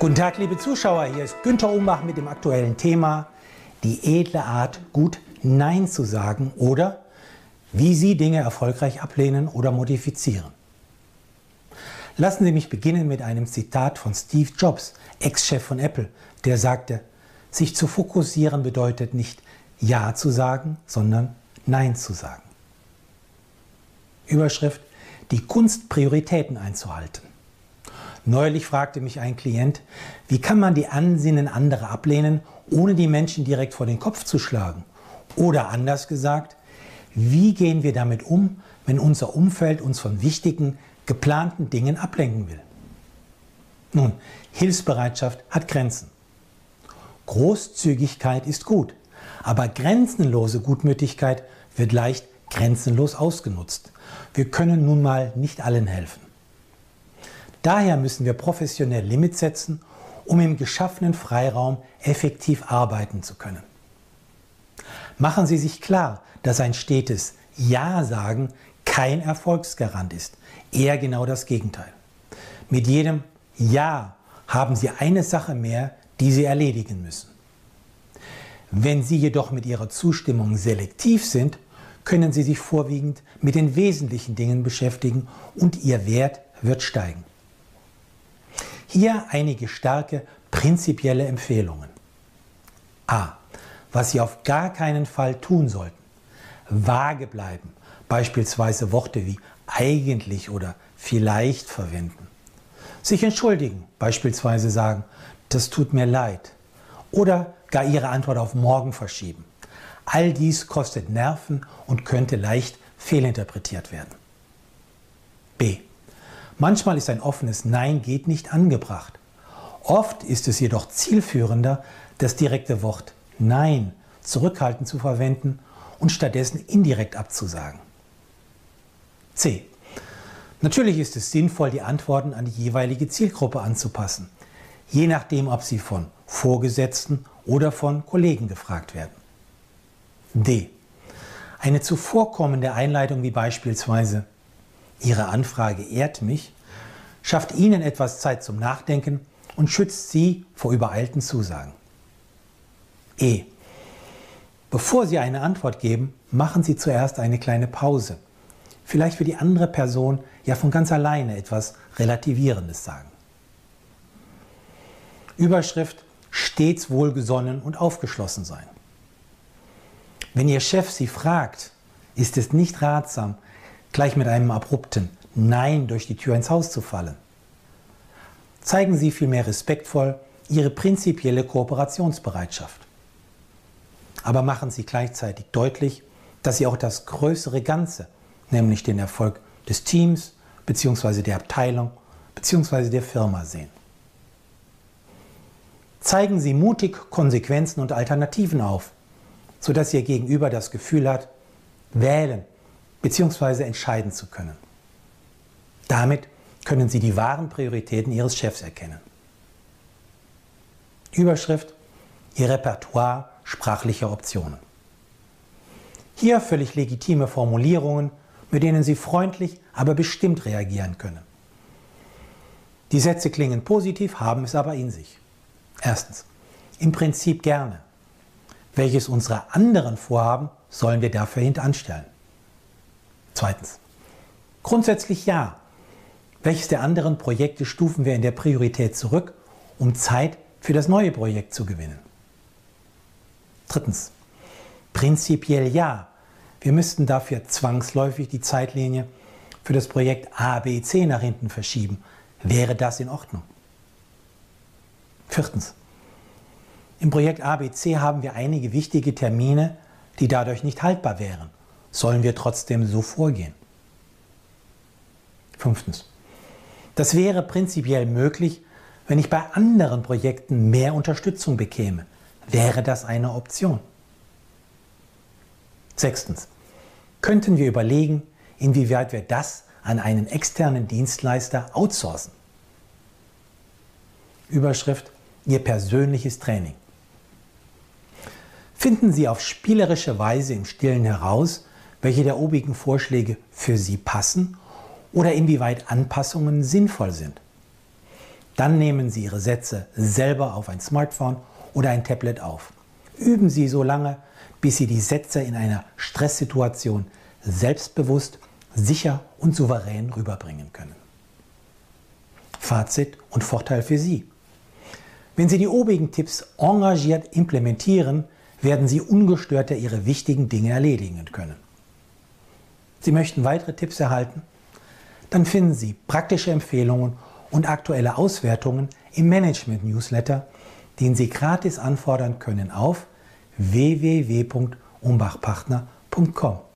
Guten Tag, liebe Zuschauer. Hier ist Günter Umbach mit dem aktuellen Thema die edle Art, gut Nein zu sagen oder wie Sie Dinge erfolgreich ablehnen oder modifizieren. Lassen Sie mich beginnen mit einem Zitat von Steve Jobs, Ex-Chef von Apple, der sagte, sich zu fokussieren bedeutet nicht Ja zu sagen, sondern Nein zu sagen. Überschrift, die Kunst, Prioritäten einzuhalten. Neulich fragte mich ein Klient, wie kann man die Ansinnen anderer ablehnen, ohne die Menschen direkt vor den Kopf zu schlagen? Oder anders gesagt, wie gehen wir damit um, wenn unser Umfeld uns von wichtigen, geplanten Dingen ablenken will? Nun, Hilfsbereitschaft hat Grenzen. Großzügigkeit ist gut, aber grenzenlose Gutmütigkeit wird leicht grenzenlos ausgenutzt. Wir können nun mal nicht allen helfen. Daher müssen wir professionell Limits setzen, um im geschaffenen Freiraum effektiv arbeiten zu können. Machen Sie sich klar, dass ein stetes Ja sagen kein Erfolgsgarant ist, eher genau das Gegenteil. Mit jedem Ja haben Sie eine Sache mehr, die Sie erledigen müssen. Wenn Sie jedoch mit Ihrer Zustimmung selektiv sind, können Sie sich vorwiegend mit den wesentlichen Dingen beschäftigen und Ihr Wert wird steigen. Hier einige starke prinzipielle Empfehlungen. A. Was Sie auf gar keinen Fall tun sollten. Vage bleiben, beispielsweise Worte wie eigentlich oder vielleicht verwenden. Sich entschuldigen, beispielsweise sagen, das tut mir leid. Oder gar Ihre Antwort auf morgen verschieben. All dies kostet Nerven und könnte leicht fehlinterpretiert werden. B. Manchmal ist ein offenes Nein geht nicht angebracht. Oft ist es jedoch zielführender, das direkte Wort Nein zurückhaltend zu verwenden und stattdessen indirekt abzusagen. C. Natürlich ist es sinnvoll, die Antworten an die jeweilige Zielgruppe anzupassen, je nachdem, ob sie von Vorgesetzten oder von Kollegen gefragt werden. D. Eine zuvorkommende Einleitung wie beispielsweise Ihre Anfrage ehrt mich, schafft Ihnen etwas Zeit zum Nachdenken und schützt Sie vor übereilten Zusagen. E. Bevor Sie eine Antwort geben, machen Sie zuerst eine kleine Pause. Vielleicht will die andere Person ja von ganz alleine etwas Relativierendes sagen. Überschrift stets wohlgesonnen und aufgeschlossen sein. Wenn Ihr Chef Sie fragt, ist es nicht ratsam, gleich mit einem abrupten Nein durch die Tür ins Haus zu fallen. Zeigen Sie vielmehr respektvoll Ihre prinzipielle Kooperationsbereitschaft. Aber machen Sie gleichzeitig deutlich, dass Sie auch das größere Ganze, nämlich den Erfolg des Teams bzw. der Abteilung bzw. der Firma sehen. Zeigen Sie mutig Konsequenzen und Alternativen auf, sodass Ihr Gegenüber das Gefühl hat, wählen bzw. entscheiden zu können. Damit können Sie die wahren Prioritäten Ihres Chefs erkennen. Überschrift Ihr Repertoire sprachlicher Optionen. Hier völlig legitime Formulierungen, mit denen Sie freundlich, aber bestimmt reagieren können. Die Sätze klingen positiv, haben es aber in sich. Erstens, im Prinzip gerne. Welches unserer anderen Vorhaben sollen wir dafür hintanstellen? Zweitens. Grundsätzlich ja. Welches der anderen Projekte stufen wir in der Priorität zurück, um Zeit für das neue Projekt zu gewinnen? Drittens. Prinzipiell ja. Wir müssten dafür zwangsläufig die Zeitlinie für das Projekt ABC nach hinten verschieben. Wäre das in Ordnung? Viertens. Im Projekt ABC haben wir einige wichtige Termine, die dadurch nicht haltbar wären sollen wir trotzdem so vorgehen? Fünftens. Das wäre prinzipiell möglich, wenn ich bei anderen Projekten mehr Unterstützung bekäme. Wäre das eine Option? Sechstens. Könnten wir überlegen, inwieweit wir das an einen externen Dienstleister outsourcen? Überschrift Ihr persönliches Training. Finden Sie auf spielerische Weise im Stillen heraus, welche der obigen Vorschläge für Sie passen oder inwieweit Anpassungen sinnvoll sind. Dann nehmen Sie Ihre Sätze selber auf ein Smartphone oder ein Tablet auf. Üben Sie so lange, bis Sie die Sätze in einer Stresssituation selbstbewusst, sicher und souverän rüberbringen können. Fazit und Vorteil für Sie. Wenn Sie die obigen Tipps engagiert implementieren, werden Sie ungestörter Ihre wichtigen Dinge erledigen können. Sie möchten weitere Tipps erhalten? Dann finden Sie praktische Empfehlungen und aktuelle Auswertungen im Management-Newsletter, den Sie gratis anfordern können auf www.umbachpartner.com.